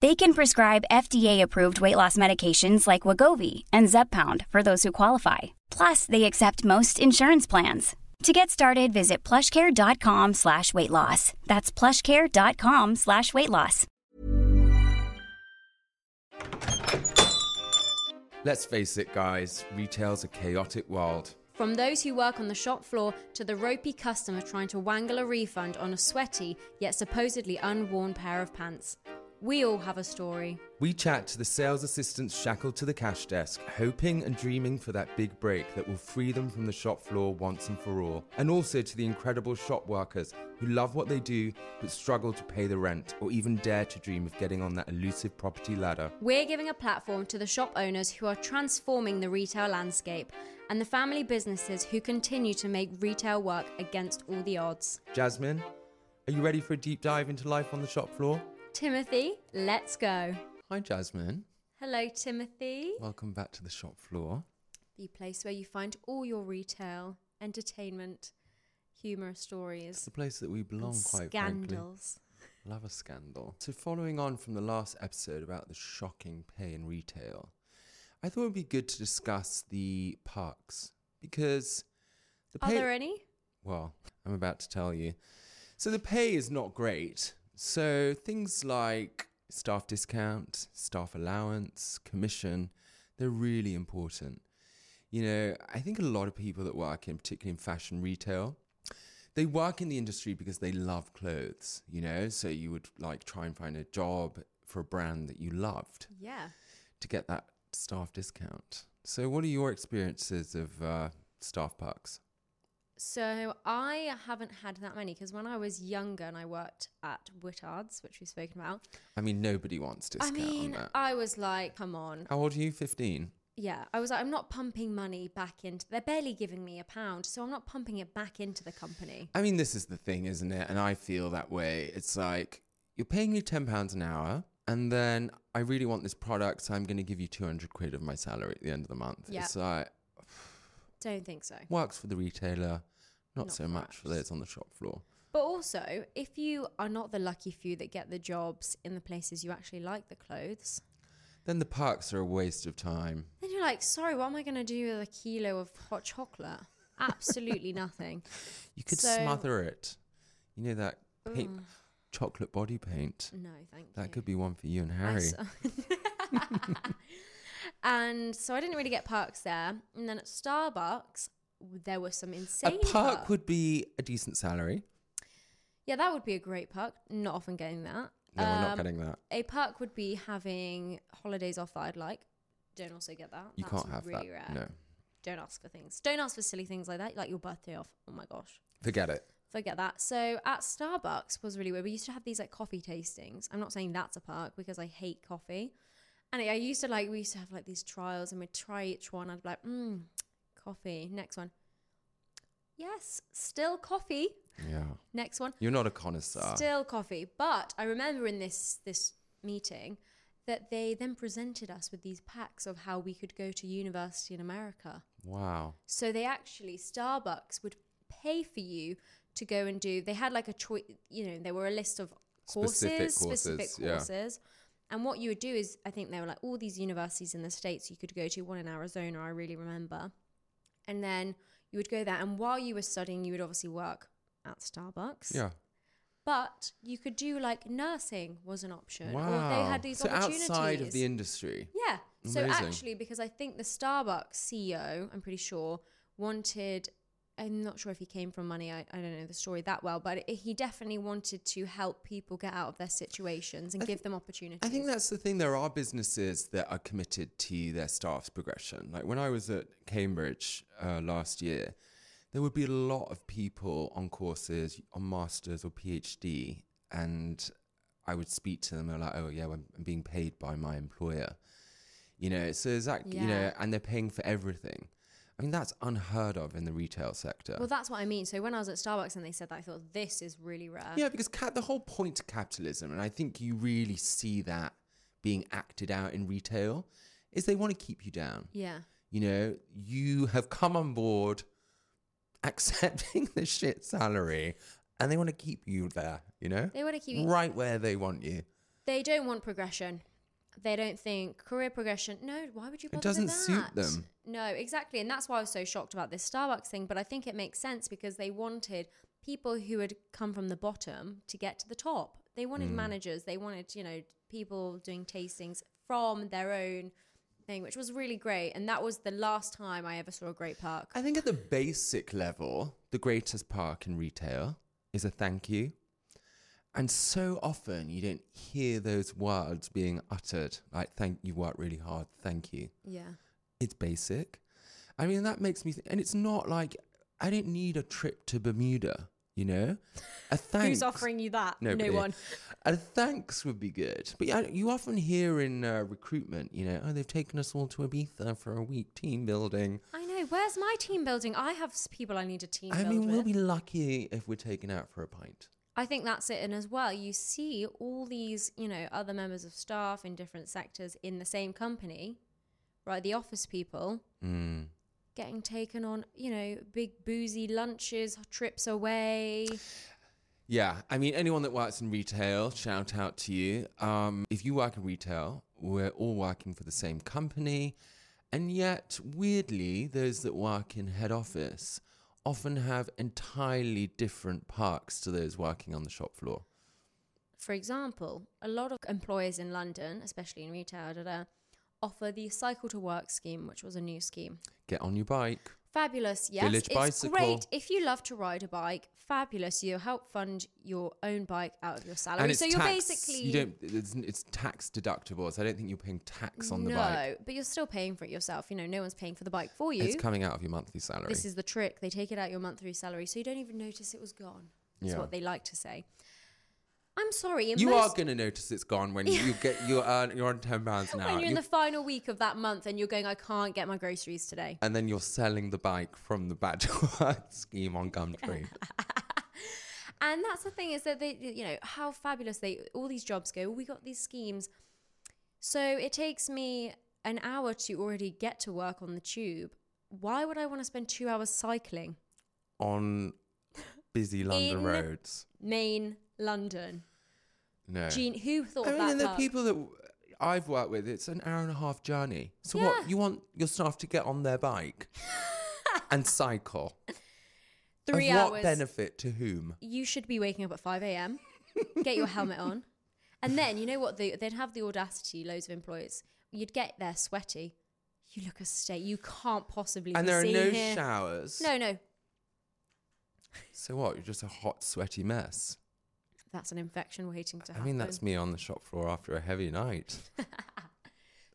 They can prescribe FDA-approved weight loss medications like Wegovy and Zepbound for those who qualify. Plus, they accept most insurance plans. To get started, visit plushcare.com slash weight loss. That's plushcare.com slash weight loss. Let's face it, guys, retail's a chaotic world. From those who work on the shop floor to the ropey customer trying to wangle a refund on a sweaty yet supposedly unworn pair of pants. We all have a story. We chat to the sales assistants shackled to the cash desk, hoping and dreaming for that big break that will free them from the shop floor once and for all. And also to the incredible shop workers who love what they do but struggle to pay the rent or even dare to dream of getting on that elusive property ladder. We're giving a platform to the shop owners who are transforming the retail landscape and the family businesses who continue to make retail work against all the odds. Jasmine, are you ready for a deep dive into life on the shop floor? Timothy, let's go. Hi, Jasmine. Hello, Timothy. Welcome back to the shop floor. The place where you find all your retail, entertainment, humorous stories. It's the place that we belong, and quite frankly. Love a scandal. So, following on from the last episode about the shocking pay in retail, I thought it would be good to discuss the parks because the Are pay. there any? Well, I'm about to tell you. So, the pay is not great. So, things like staff discount, staff allowance, commission, they're really important. You know, I think a lot of people that work in, particularly in fashion retail, they work in the industry because they love clothes, you know? So you would like try and find a job for a brand that you loved Yeah. to get that staff discount. So, what are your experiences of uh, staff perks? So I haven't had that many because when I was younger and I worked at Whittards, which we've spoken about, I mean, nobody wants I discount mean, on that. I was like, come on. How old are you? 15? Yeah, I was like, I'm not pumping money back into. They're barely giving me a pound, so I'm not pumping it back into the company. I mean, this is the thing, isn't it? And I feel that way. It's like you're paying me ten pounds an hour, and then I really want this product, so I'm going to give you two hundred quid of my salary at the end of the month. Yeah. It's like Don't think so. works for the retailer, not, Not so for much for us. those on the shop floor. But also, if you are not the lucky few that get the jobs in the places you actually like the clothes, Then the perks are a waste of time. then you're like, sorry, what am I going to do with a kilo of hot chocolate? Absolutely nothing. You could So- smother it. You know that paint, mm. chocolate body paint. No, thank you. That could be one for you and I Harry. s- and so I didn't really get perks there. And then at Starbucks, there were some insane. A perks. would be a decent salary. Yeah, that would be a great perk. Not often getting that. No, we're not Um, getting that. A perk would be having holidays off that I'd like. Don't also get that. You That's can't have really that. Rare. No, Don't ask for things. Don't ask for silly things like that, like your birthday off. Oh my gosh. forget it. Forget that. So at Starbucks was really weird. We used to have these like coffee tastings. I'm not saying that's a perk because I hate coffee. And I used to like we used to have like these trials and we'd try each one. I'd be like, mmm, coffee. Next one. Yes, still coffee. Yeah, Next one. you're not a connoisseur. Still coffee. But I remember in this this meeting that they then presented us with these packs of how we could go to university in America. wow. So they actually Starbucks would pay for you to go and do. They had like a choice. You know, there were a list of courses, Specific specific courses, yeah. And what you would do is, I think there were like all these universities in the States you could go to, one in Arizona, I really remember. And then you would go there. And while you were studying, you would obviously work at Starbucks. Yeah. But you could do like nursing was an option. Wow. Or they had these so opportunities. outside of the industry. Yeah. Amazing. So actually, because I think the Starbucks CEO, I'm pretty sure, wanted. I'm not sure if he came from money. I, I don't know the story that well, but it, he definitely wanted to help people get out of their situations and give them opportunities. I think that's the thing. There are businesses that are committed to their staff's progression. Like when I was at Cambridge uh, last year, there would be a lot of people on courses, on masters or PhD, and I would speak to them. They're like, "Oh yeah, I'm, I'm being paid by my employer." You know, so exactly, you know, and they're paying for everything. I mean, that's unheard of in the retail sector. Well, that's what I mean. So when I was at Starbucks and they said that, I thought this is really rare. Yeah, because ca- the whole point of capitalism, and I think you really see that being acted out in retail, is they want to keep you down. Yeah. You know, you have come on board accepting the shit salary, and they want to keep you there. You know, They want to keep you. right where they want you. They don't want progression. They don't think career progression. No, why would you? Bother It doesn't suit them. No, exactly, and that's why I was so shocked about this Starbucks thing. But I think it makes sense because they wanted people who had come from the bottom to get to the top. They wanted hmm. managers. They wanted you know people doing tastings from their own thing, which was really great. And that was the last time I ever saw a great park. I think at the basic level, the greatest park in retail is a thank you. And so often you don't hear those words being uttered like, thank you, worked really hard, thank you. Yeah. It's basic. I mean, that makes me, th- and it's not like I don't need a trip to Bermuda, you know? A thanks. Who's offering you that? Nobody. No one. A thanks would be good. But yeah, you often hear in uh, recruitment, you know, oh, they've taken us all to Ibiza for a week, team building. I know. Where's my team building? I have people I need a team I mean, we'll be lucky if we're taken out for a pint. I think that's it. And as well, you see all these, you know, other members of staff in different sectors in the same company, right? The office people Mm. getting taken on, you know, big boozy lunches, trips away. Yeah, I mean, anyone that works in retail, shout out to you. Um, if you work in retail, we're all working for the same company. And yet, weirdly, those that work in head office often have entirely different perks to those working on the shop floor. For example, a lot of employers in London, especially in retail, da, da, offer the cycle to work scheme, which was a new scheme. Get on your bike. Fabulous, yes. Village it's bicycle. great if you love to ride a bike. Fabulous, you help fund your own bike out of your salary. and it's so you're tax. basically you don't. It's, it's tax deductible, so I don't think you're paying tax on the bike. no, but you're still paying for it yourself. You know, no one's paying for the bike for you. It's coming out of your monthly salary. This is the trick. They take it out your monthly salary, so you don't even notice it was gone. That's Yeah. what they like to say. I'm sorry. You most, are going to notice it's gone when you get you earn uh, you're on ten pounds an hour. when you're in the final week of that month and you're going, I can't get my groceries today. and then you're selling the bike from the back to work scheme on Gumtree. And that's the thing is that they, you know, how fabulous they all these jobs go. We got these schemes, so it takes me an hour to already get to work on the tube. Why would I want to spend two hours cycling? on busy London roads. Main London. No. Gene, who thought I mean, that? and the part? people that I've worked with, it's an hour and a half journey. So Yeah. what? You want your staff to get on their bike and cycle? Three of hours. what benefit to whom? you should be waking up at 5 a.m., get your helmet on. And then, you know what? They, they'd have the audacity, loads of employers. You'd get there sweaty. You look a state. You can't possibly And be there are seen no here. showers. No, no. So what? You're just a hot, sweaty mess. That's an infection waiting to happen. I mean, that's me on the shop floor after a heavy night.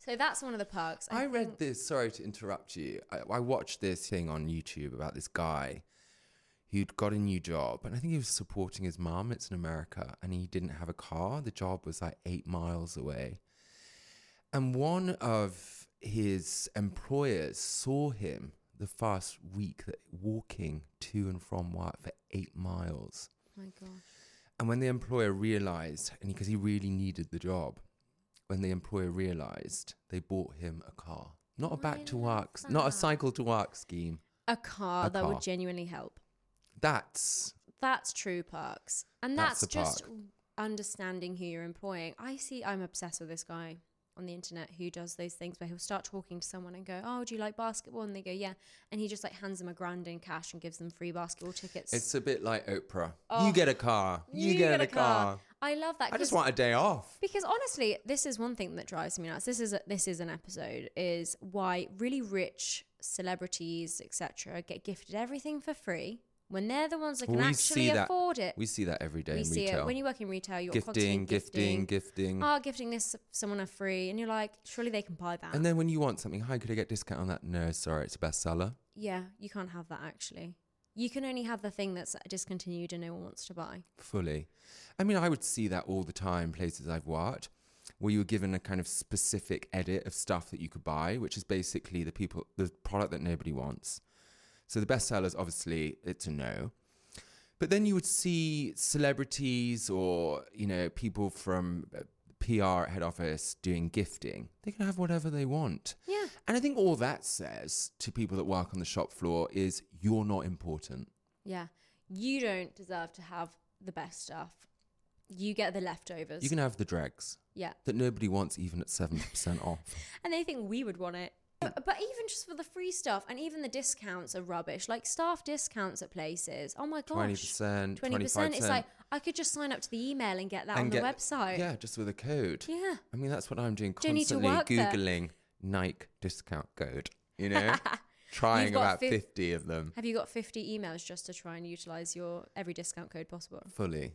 So that's one of the perks. I read think- this. Sorry to interrupt you. I, I watched this thing on YouTube about this guy who'd got a new job, and I think he was supporting his mum. It's in America, and he didn't have a car. The job was like eight miles away, and one of his employers saw him the first week that walking to and from work for eight miles. Oh my God. And when the employer realized, and because he really needed the job, when the employer realized, they bought him a car. Not a back to work, not a cycle to work scheme. A car A that car. would genuinely help. That's That's true parks. And That's that's, the just understanding who you're employing. I see. I'm obsessed with this guy on the internet who does those things where he'll start talking to someone and go, "Oh, do you like basketball?" And they go, "Yeah," and he just like hands them a grand in cash and gives them free basketball tickets. It's a bit like Oprah. Oh. you get a car. You, get, a car. I love that. I just want a day off. because honestly, this is one thing that drives me nuts. This is a, this is an episode is why really rich celebrities etc. get gifted everything for free when they're the ones that can we actually afford it. We see that every day We in see retail. it when you work in retail. You're gifting, constantly gifting, gifting. Oh, gifting this someone a free, and you're like, surely they can buy that. and then when you want something, hi, could I get discount on that? No, sorry, it's a bestseller. yeah, you can't have that actually. You can only have the thing that's discontinued and no one wants to buy. fully. I mean, I would see that all the time places I've worked where you were given a kind of specific edit of stuff that you could buy, which is basically the people the product that nobody wants. So the bestsellers, obviously, it's a no. But then you would see celebrities or, you know, people from uh, PR at head office doing gifting. They can have whatever they want. Yeah. And I think all that says to people that work on the shop floor is you're not important. Yeah. You don't deserve to have the best stuff. You get the leftovers. You can have the dregs. yeah. that nobody wants even at 70% off. And they think we would want it. But even just for the free stuff and even the discounts are rubbish. Like staff discounts at places. Oh my gosh. 20%, 20%. It's like I could just sign up to the email and get that on And the website. Yeah, just with a code. Yeah. I mean, that's what I'm doing Don't need to constantly work there. Googling Nike discount code, you know? Trying about fif- 50 of them Have you got 50 emails just to try and utilize your every discount code possible? fully.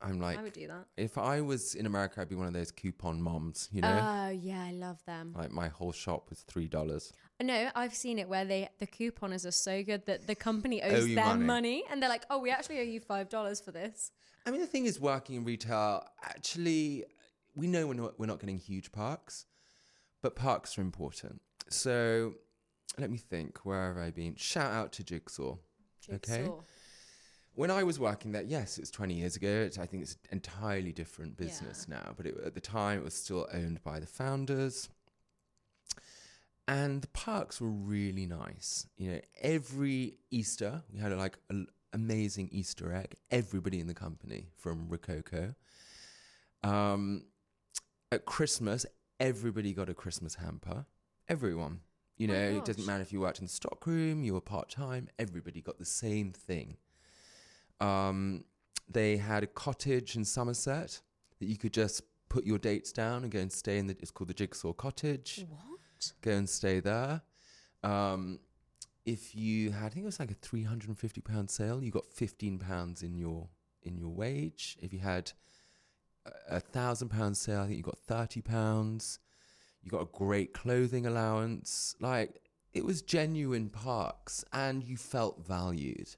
I'm like, I would do that. if I was in America, I'd be one of those coupon moms, you know? Oh, yeah, I love them. like my whole shop was $3. No, I've seen it where they the couponers are so good that the company Owe owes you them money. money. and they're like, "Oh, we actually owe you five dollars for this." I mean, the thing is, working in retail, actually, we know we're not, we're not getting huge parks, but parks are important. So let me think. Where have I been? Shout out to Jigsaw. Okay. Jigsaw. When I was working there, yes, it was 20 years ago. It's, I think it's an entirely different business now, but it, at the time, it was still owned by the founders. And the parks were really nice. You know, every Easter, we had like an amazing Easter egg. Everybody in the company, from Rococo. Um, at Christmas, everybody got a Christmas hamper. Everyone. You My know, it doesn't matter if you worked in the stockroom, you were part time, everybody got the same thing. Um, they had a cottage in Somerset that you could just put your dates down and go and stay in. The, it's called the Jigsaw Cottage. What? Go and stay there. Um, if you had, I think it was like a three hundred and fifty pound sale, you got fifteen pounds in your in your wage. If you had a- a thousand pound sale, I think you got thirty pounds. You got a great clothing allowance. Like it was genuine parks, and you felt valued.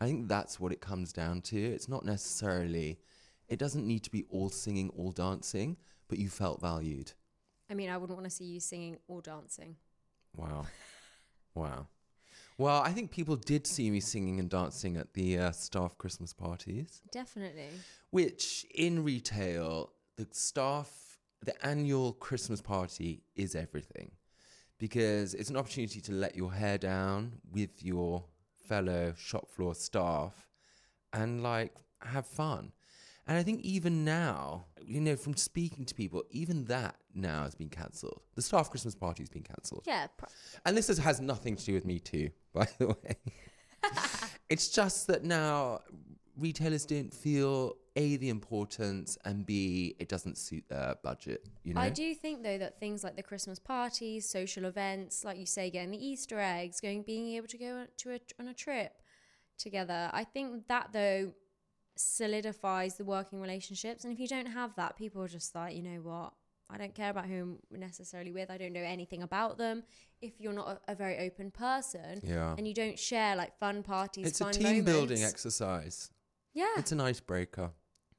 I think that's what it comes down to. It's not necessarily. It doesn't need to be all singing, all dancing, but you felt valued. I mean, I wouldn't want to see you singing or dancing. Wow. Wow. Well, I think people did see me singing and dancing at the uh, staff Christmas parties, Definitely. which in retail, the staff, the annual Christmas party is everything because it's an opportunity to let your hair down with your fellow shop floor staff and like have fun. And I think even now, you know, from speaking to people, even that now has been cancelled. The staff Christmas party has been cancelled. Yeah. Pro- And this is, has nothing to do with me too, by the way. it's just that now retailers don't feel A, the importance, and B, it doesn't suit their budget, you know? I do think though that things like the Christmas parties, social events, like you say, getting the Easter eggs, going, being able to go to a, on a trip together. I think that though solidifies the working relationships. And if you don't have that, people are just like, you know what? I don't care about who I'm necessarily with. I don't know anything about them. If you're not a, a very open person Yeah. and you don't share like fun parties, It's a fun team building exercise. Yeah. It's an icebreaker.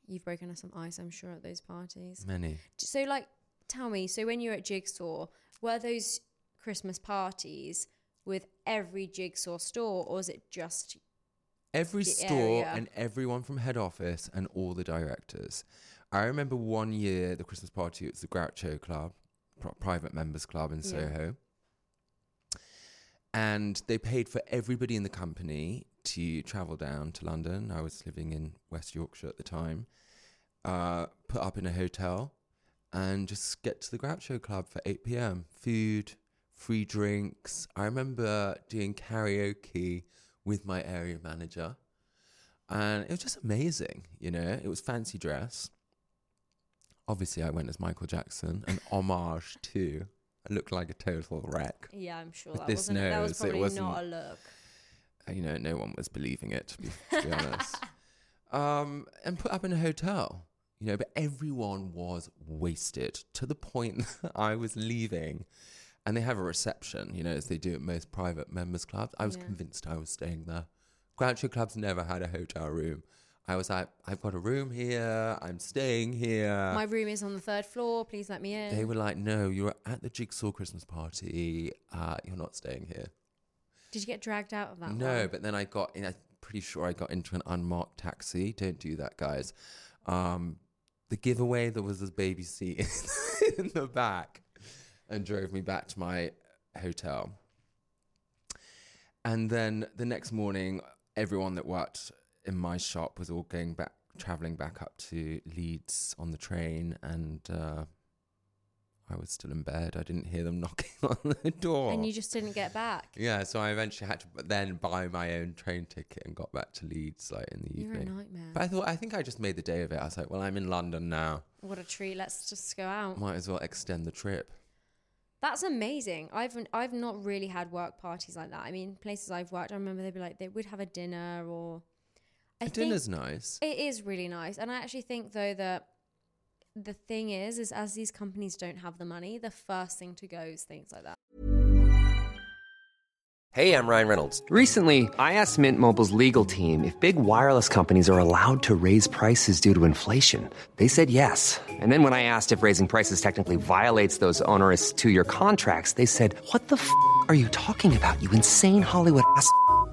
You've broken us some ice, I'm sure, at those parties. Many. So, like, tell me, so when you're at Jigsaw, were those Christmas parties with every Jigsaw store, or was it just Every store area. and everyone from head office and all the directors. I remember one year, the Christmas party, it was the Groucho Club, pri- private members club in Yeah. Soho. And they paid for everybody in the company to travel down to London. I was living in West Yorkshire at the time. uh, put up in a hotel and just get to the Groucho Club for 8 p.m. Food, free drinks. I remember doing karaoke with my area manager, and it was just amazing. You know, it was fancy dress. Obviously, I went as Michael Jackson, an homage to. I looked like a total wreck. Yeah, I'm sure With that this wasn't. that was nose, it probably wasn't- not a look. You know, no one was believing it, to be, to be honest. Um, and put up in a hotel, you know, but everyone was wasted to the point that I was leaving. And they have a reception, you know, as they do at most private members clubs. I was Yeah. convinced I was staying there. Groucho Clubs never had a hotel room. I was like, I've got a room here. I'm staying here. My room is on the third floor. Please let me in. they were like, no, you're at the Jigsaw Christmas party. Uh, you're not staying here. Did you get dragged out of that? No, one? but then I got in. I'm pretty sure I got into an unmarked taxi. Don't do that, guys. Um, the giveaway there was this baby seat in the back, and drove me back to my hotel. And then the next morning, everyone that worked in my shop was all going back, traveling back up to Leeds on the train, and uh, I was still in bed. I didn't hear them knocking on the door. and you just didn't get back. Yeah, so I eventually had to then buy my own train ticket and got back to Leeds like in the evening. You're a nightmare. But I thought I think I just made the day of it. I was like, well, I'm in London now. What a treat. Let's just go out. Might as well extend the trip. That's amazing. I've I've not really had work parties like that. I mean, places I've worked, I remember they'd be like they would have a dinner or. I A dinner's nice. it is really nice, and I actually think though that the thing is, is as these companies don't have the money, the first thing to go is things like that. Hey, I'm Ryan Reynolds. Recently, I asked Mint Mobile's legal team if big wireless companies are allowed to raise prices due to inflation. They said yes. And then when I asked if raising prices technically violates those onerous two year contracts, they said, What the f are you talking about, you insane Hollywood ass?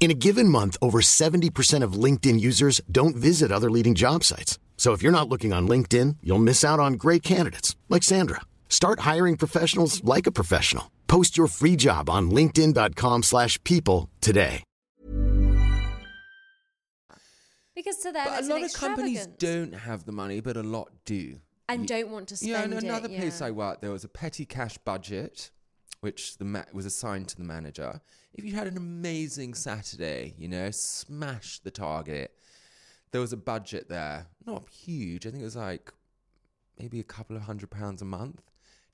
In a given month, over 70% of LinkedIn users don't visit other leading job sites. So if you're not looking on LinkedIn, you'll miss out on great candidates like Sandra. Start hiring professionals like a professional. Post your free job on linkedin.com/people slash people today. Because to them, But a lot of companies don't have the money, but a lot do. and Y- don't want to spend Yeah, and it. another place yeah. I worked, there was a petty cash budget, which the ma- was assigned to the manager. If you had an amazing Saturday, you know, smash the target. There was a budget there, not huge. I think it was like maybe a couple of hundred pounds a month.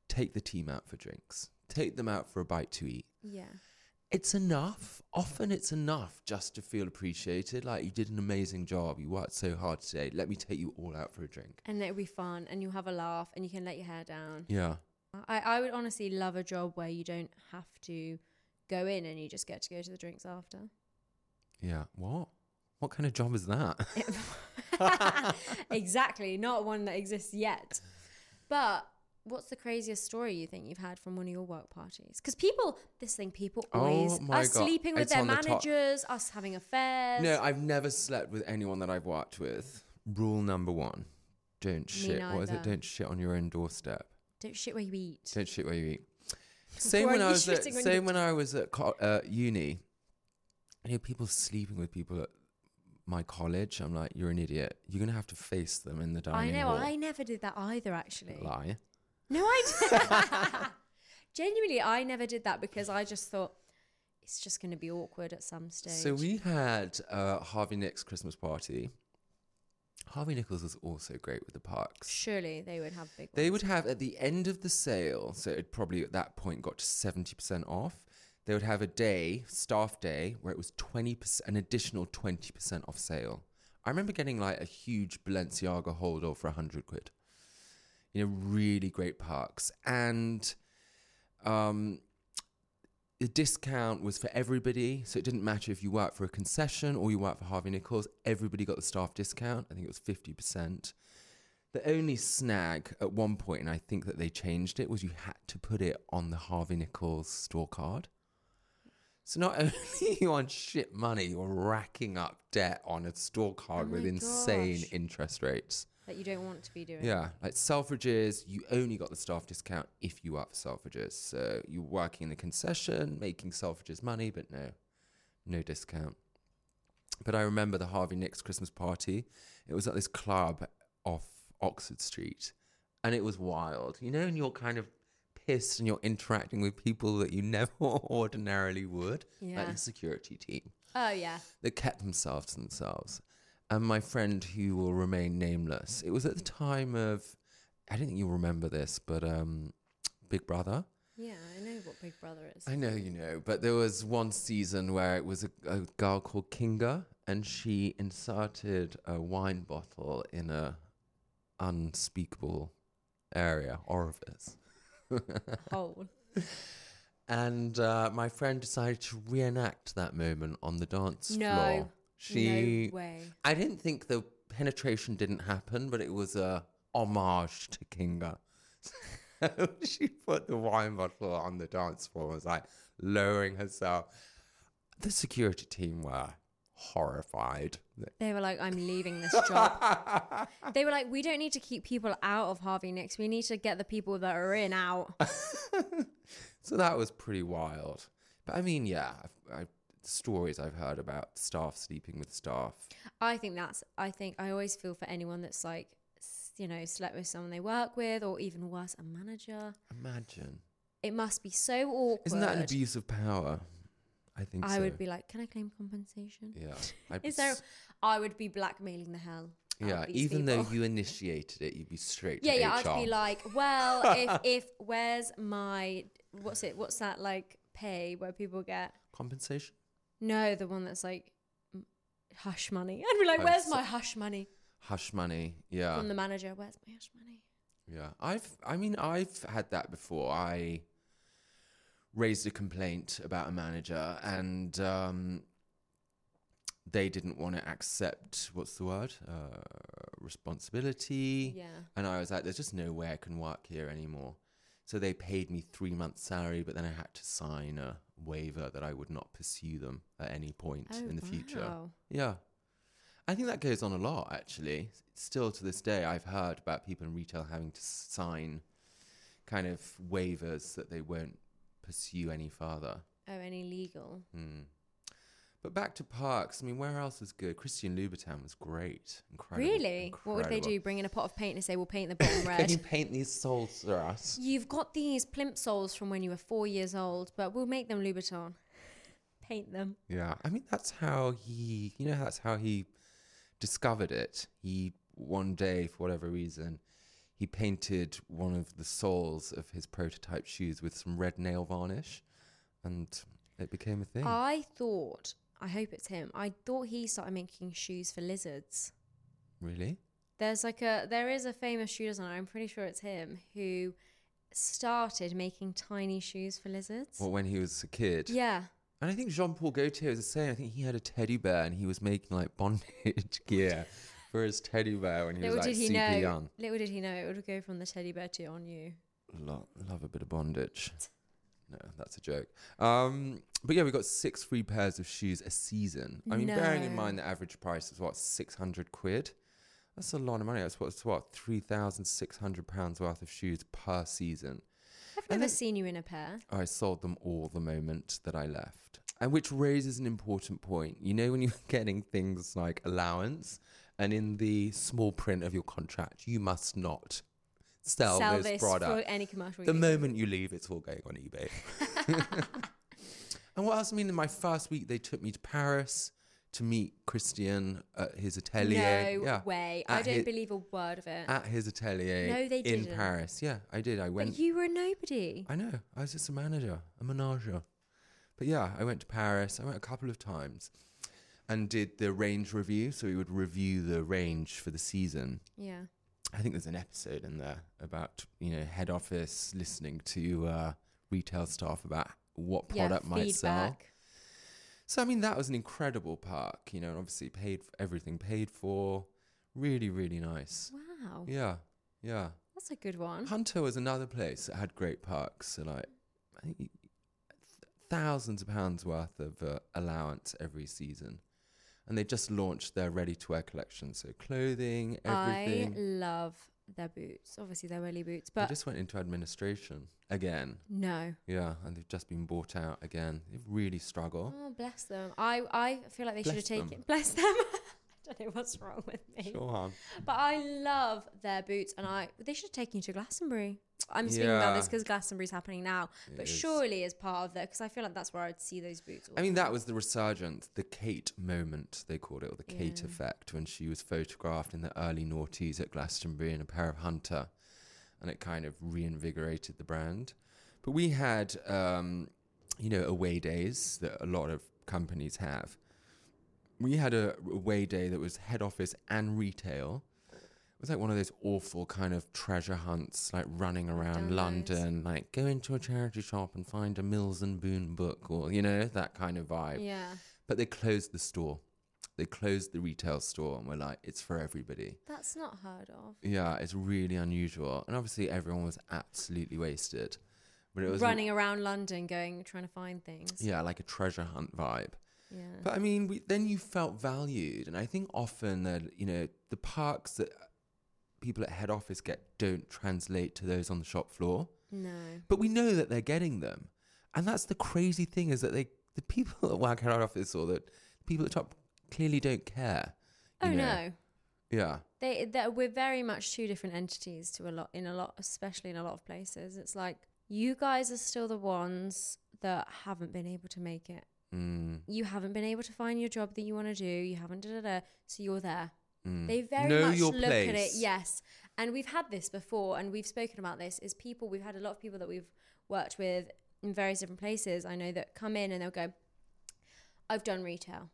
Take the team out for drinks. Take them out for a bite to eat. Yeah. It's enough. Often it's enough just to feel appreciated. Like you did an amazing job. You worked so hard today. Let me take you all out for a drink. And it'll be fun, and you'll have a laugh, and you can let your hair down. Yeah. I, I would honestly love a job where you don't have to go in and you just get to go to the drinks after. Yeah. What? What kind of job is that? exactly, not one that exists yet. But what's the craziest story you think you've had from one of your work parties? Because people, this thing, people Oh always my us God, sleeping with it's their on the managers, us having affairs. no, I've never slept with anyone that I've worked with. Rule number one: don't shit. What is it? Don't shit on your own doorstep. don't shit where you eat. Don't shit where you eat. Same when I was at, same when I was at co- uh, uni. You know, people sleeping with people at my college. I'm like, you're an idiot. You're gonna have to face them in the dining. I know. hall. I never did that either. Actually, Lie. no, I did. Genuinely, I never did that because I just thought it's just going to be awkward at some stage. So we had uh, Harvey Nicks Christmas party. Harvey Nichols was also great with the parks. surely they would have big. They ones. would have at the end of the sale, so it probably at that point got to seventy percent off. They would have a day, staff day, where it was twenty percent, an additional twenty percent off sale. I remember getting like a huge Balenciaga holder for a hundred quid. You know, really great parks, and um, the discount was for everybody, so it didn't matter if you worked for a concession or you worked for Harvey Nichols. Everybody got the staff discount. I think it was fifty percent. The only snag at one point, and I think that they changed it, was you had to put it on the Harvey Nichols store card. So not only are you on shit money, you're racking up debt on a store card Oh with my insane gosh. interest rates. That you don't want to be doing. Yeah, like Selfridges, you only got the staff discount if you work for Selfridges. So you're working in the concession, making Selfridges money, but no, no discount. But I remember the Harvey Nicks Christmas party. It was at this club off Oxford Street, and it was wild. You know, and you're kind of pissed and you're interacting with people that you never ordinarily would, like Yeah. the security team Oh yeah. that kept themselves to themselves. And my friend, who will remain nameless, it was at the time of, I don't think you'll remember this, but um, Big Brother. Yeah, I know what Big Brother is. I know you know, but there was one season where it was a, a girl called Kinga, and she inserted a wine bottle in a unspeakable area orifice. Hole. And uh, my friend decided to reenact that moment on the dance No. floor. She, no way. I didn't think the penetration didn't happen, but it was a homage to Kinga. So she put the wine bottle on the dance floor, and was like lowering herself. The security team were horrified. They were like, I'm leaving this job. they were like, we don't need to keep people out of Harvey Nicks. We need to get the people that are in out. So that was pretty wild. But I mean, yeah, I've, I've, stories I've heard about staff sleeping with staff. I think that's, I think, I always feel for anyone that's like, you know, slept with someone they work with, or even worse, a manager. Imagine. It must be so awkward. Isn't that an abuse of power? I think I so. would be like, can I claim compensation? Yeah. Is there? I would be blackmailing the hell. Yeah, even though you initiated it, you'd be straight Yeah, yeah. HR. I'd be like, well, if if where's my what's it? What's that like pay where people get? compensation. No, the one that's like m- hush money. I'd be like, Oh, where's so- my hush money Hush money. Yeah. from the manager? Where's my hush money? Yeah, I've. I mean, I've had that before. I raised a complaint about a manager, and um, they didn't want to accept what's the word uh, responsibility. Yeah. And I was like, "There's just no way I can work here anymore." So they paid me three months' salary, but then I had to sign a waiver that I would not pursue them at any point Oh, in the future. Yeah. I think that goes on a lot, actually. Still to this day, I've heard about people in retail having to sign kind of waivers that they won't pursue any further. Oh, any legal? Hmm. But back to parks. I mean, where else is good? Christian Louboutin was great. Incredible. Really? What would they do? Bring in a pot of paint and say, "We'll paint the bottom red." Can you paint these soles for us? You've got these plimsolls from when you were four years old, but we'll make them Louboutin. Paint them. Yeah, I mean that's how he, you know, that's how he discovered it. He one day, for whatever reason, he painted one of the soles of his prototype shoes with some red nail varnish, and it became a thing. I thought. I hope it's him. I thought he started making shoes for lizards. really? There's like a there is a famous shoe designer. I'm pretty sure it's him who started making tiny shoes for lizards. Well, when he was a kid. Yeah. And I think Jean Paul Gaultier was the same. I think he had a teddy bear and he was making like bondage gear for his teddy bear when he Little was like did he super know. young. Little did he know it would go from the teddy bear to on you. Lo- love a bit of bondage. No, that's a joke. Um, but yeah, we got six free pairs of shoes a season. I mean, bearing in mind the average price is what six hundred quid. That's a lot of money. That's what it's what three thousand six hundred pounds worth of shoes per season. I've never seen you in a pair. I sold them all the moment that I left. And which raises an important point. You know, when you're getting things like allowance, and in the small print of your contract, you must not sell, Sell this this product. for any commercial The use. moment you leave, it's all going on eBay. and what else? I mean, in my first week, they took me to Paris to meet Christian at his atelier. No yeah, way. I don't his- believe a word of it. At his atelier No, they in didn't. Paris. Yeah, I did. I went. but you were a nobody. I know. I was just a manager, a menager. But yeah, I went to Paris. I went a couple of times and did the range review. So we would review the range for the season. Yeah. I think there's an episode in there about, you know, head office listening to uh, retail staff about what product yeah, might sell. So, I mean, that was an incredible park, you know, and obviously paid for everything paid for. Really, really nice. Wow. Yeah, yeah. That's a good one. Hunter was another place that had great parks. So like, I think thousands of pounds worth of uh, allowance every season, and they just launched their ready-to-wear collection. So clothing, everything. I love their boots. Obviously, they're welly boots, they but just went into administration again. no. Yeah, and they've just been bought out again. They really struggle. Oh, bless them. I, I feel like they should have taken. Bless them. I don't know what's wrong with me. Sure. But I love their boots, and I they should have taken you to Glastonbury. I'm speaking about this because Glastonbury's happening now, It but is. surely as part of that, because I feel like that's where I'd see those boots. all I mean, the that time. was the resurgence, the Kate moment, they called it, or the Kate Yeah. effect, when she was photographed in the early noughties at Glastonbury in a pair of Hunter, and it kind of reinvigorated the brand. But we had, um, you know, away days that a lot of companies have. We had a away day that was head office and retail. Was like one of those awful kind of treasure hunts, like running around. London, like go into a charity shop and find a Mills and Boon book, or you know that kind of vibe. Yeah, But they closed the store. They closed the retail store, and we're like, it's for everybody. that's not heard of. Yeah, it's really unusual, and obviously everyone was absolutely wasted. But it was Running around London, going trying to find things. yeah, like a treasure hunt vibe. yeah. But I mean, we, then you felt valued, and I think often that you know the parks that people at head office get don't translate to those on the shop floor. no. But we know that they're getting them, and that's the crazy thing is that they the people at work at head office or that people at the top clearly don't care. Oh know? no. Yeah, They, they we're very much two different entities to a lot in a lot, especially in a lot of places. It's like you guys are still the ones that haven't been able to make it. mm, You haven't been able to find your job that you want to do. You haven't da da da. So you're there. Mm. They very know much your look place. at it. Yes, and we've had this before, and we've spoken about this. Is people we've had a lot of people that we've worked with in various different places. I know that come in and they'll go, "I've done retail.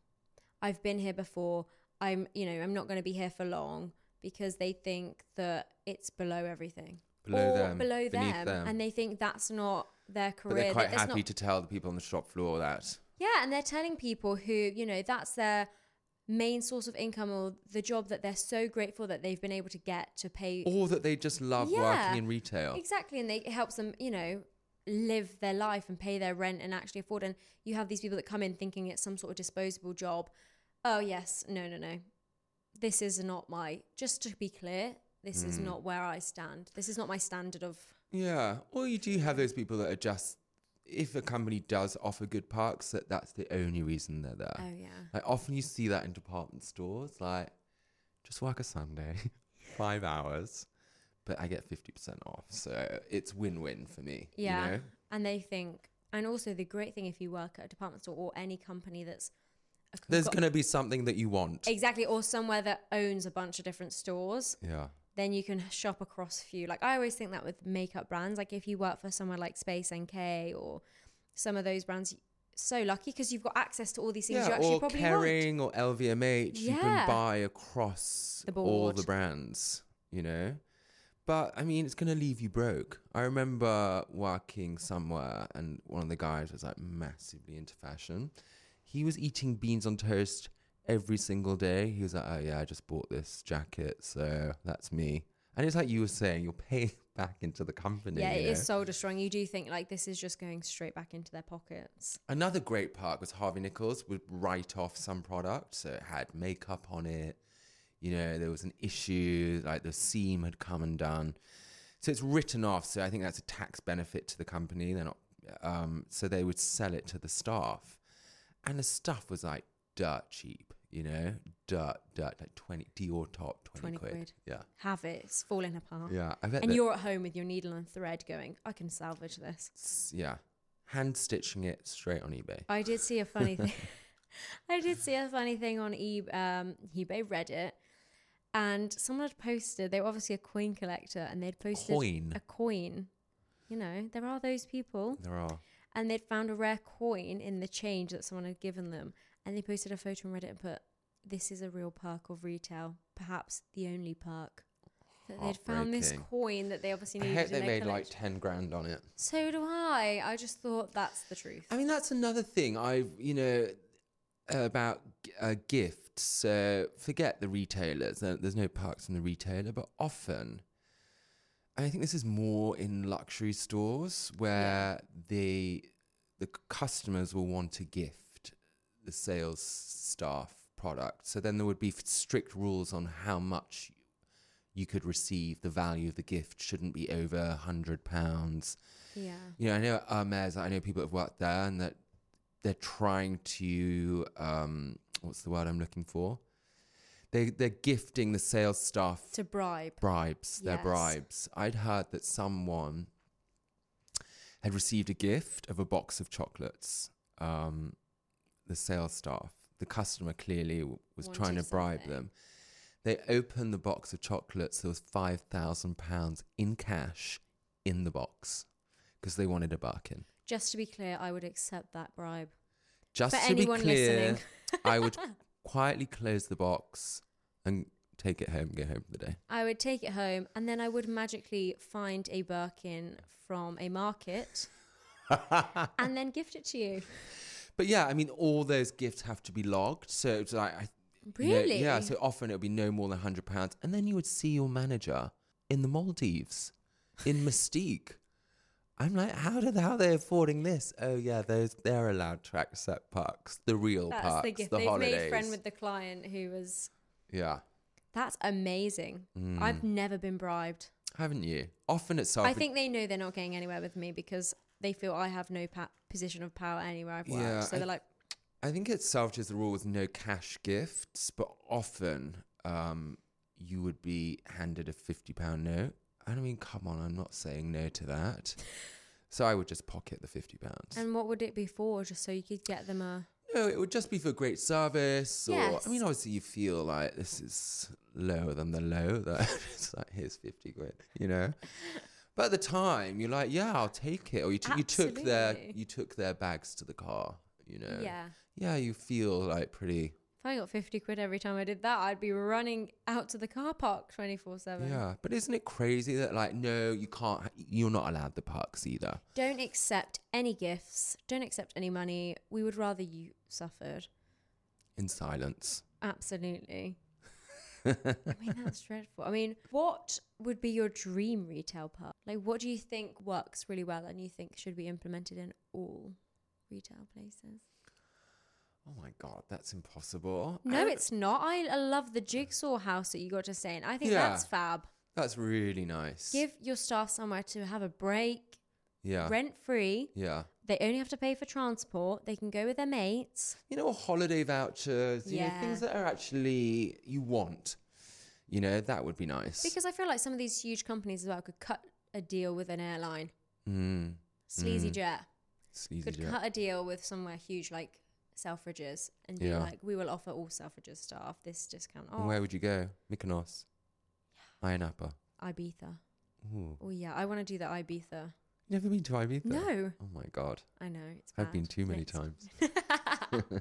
I've been here before. I'm, you know, I'm not going to be here for long because they think that it's below everything, Below or them, below them, them. and they think that's not their career. But they're quite happy not- to tell the people on the shop floor that. yeah, and they're telling people who, you know, that's their main source of income or the job that they're so grateful that they've been able to get to pay. Or that they just love Yeah, working in retail. Exactly, and they, it helps them, you know, live their life and pay their rent and actually afford. And you have these people that come in thinking it's some sort of disposable job. Oh yes, no, no, no. This is not my. Just to be clear, this is Mm. not where I stand. This is not my standard of. Yeah. Or you do have those people that are just, if a company does offer good parks, that that's the only reason they're there. Oh yeah. Like often you see that in department stores, like just work a Sunday, five hours, but I get fifty percent off, so it's win-win for me. Yeah. You know? And they think, and also the great thing if you work at a department store or any company that's a- There's got- to be something that you want. exactly, or somewhere that owns a bunch of different stores, Yeah. Then you can shop across a few. Like I always think that with makeup brands, like if you work for somewhere like Space NK or some of those brands, so lucky because you've got access to all these things you Yeah, actually or probably want. Kering or LVMH, yeah. you can buy across The all the brands, you know. But I mean, it's gonna leave you broke. I remember working somewhere, and one of the guys was like massively into fashion. He was eating beans on toast every single day. He was like, "Oh yeah, I just bought this jacket, so that's me." And it's like you were saying, you're paying back into the company. Yeah, it is know? soul destroying. You do think like this is just going straight back into their pockets. Another great part was Harvey Nichols would write off some product. So it had makeup on it. You know, there was an issue, like the seam had come undone. So it's written off. So I think that's a tax benefit to the company. They're not, um, so they would sell it to the staff. And the stuff was like dirt cheap, you know, dirt, dirt, like 20, Dior top, 20, 20 quid. quid. Yeah. Have it. It's falling apart. Yeah. I bet And you're at home with your needle and thread going, I can salvage this. yeah. Hand stitching it straight on eBay. I did see a funny thing. I did see a funny thing on e- um, eBay, Reddit, and someone had posted. They were obviously a coin collector, and they'd posted Coin. a coin. You know, there are those people, There are. and they'd found a rare coin in the change that someone had given them, and they posted a photo on Reddit and put, "This is a real perk of retail, perhaps the only perk." That they'd found this coin that they obviously I needed. hope they made like 10 grand on it. So do I. I just thought that's the truth. I mean, that's another thing I've, you know, about uh, gift. So forget the retailers. There's no perks in the retailer, but often, I think this is more in luxury stores where the the customers will want a gift the sales staff product. So then there would be strict rules on how much you could receive. The value of the gift shouldn't be over a hundred pounds. Yeah. You know, I know at Hermes, I know people have worked there and that they're trying to, um, what's the word I'm looking for? They, they're gifting the sales staff To bribe. bribes. They're bribes. I'd heard that someone had received a gift of a box of chocolates. Um, the sales staff, the customer clearly w- was trying to bribe something. them. They opened the box of chocolates. There was five thousand pounds in cash in the box because they wanted a Birkin. Just to be clear, I would accept that bribe. Just For to be anyone clear, listening. I would quietly close the box and take it home go home for the day. I would take it home and then I would magically find a Birkin from a market and then gift it to you. But yeah, I mean, all those gifts have to be logged. So it's like, I, Really? yeah. So often it would be no more than hundred pounds, and then you would see your manager in the Maldives, in Mustique. I'm like, how did how are they affording this? Oh yeah, those they're allowed to accept parks, the real That's parks, the gift. the They've holidays. made friend with the client who was. yeah, That's amazing. Mm. I've never been bribed. haven't you? Often it's self. I think they know they're not going anywhere with me because they feel I have no pa- position of power anywhere I've worked. Yeah, so I- they're like, I think itself just the rule with no cash gifts, but often um, you would be handed a fifty pound note. I mean, come on, I'm not saying no to that. So I would just pocket the fifty pounds. and what would it be for? Just so you could get them a. No, it would just be for great service, or I mean, obviously you feel like this is lower than the low. That it's like here's fifty quid, you know. But at the time, you're like, yeah, I'll take it. Or you, t- you took their you took their bags to the car, you know. Yeah. Yeah, you feel like pretty. If I got 50 quid every time I did that, I'd be running out to the car park 24 7. Yeah, but isn't it crazy that like no, you can't. You're not allowed the parks either. Don't accept any gifts. Don't accept any money. We would rather you suffered. In silence. Absolutely. I mean, that's dreadful. I mean, what would be your dream retail park? Like, what do you think works really well and you think should be implemented in all retail places? Oh my god, that's impossible. No, it's not. I, I love the jigsaw house that you got to stay in. I think Yeah. that's fab. That's really nice. Give your staff somewhere to have a break, yeah, rent free. yeah. They only have to pay for transport. They can go with their mates. You know, holiday vouchers. You know, Yeah. things that are actually you want. You know, that would be nice. Because I feel like some of these huge companies as well could cut a deal with an airline. mm, Sleazy Mm. Jet sleazy could jet. cut a deal with somewhere huge like Selfridges and be Yeah. like, we will offer all Selfridges staff this discount. And Oh, where would you go? Mykonos. Ayia Napa. Ibiza. Ooh. Oh yeah, I want to do the Ibiza. Never been to Ibiza? No. Oh my god. I know it's. I've been too many It's- times.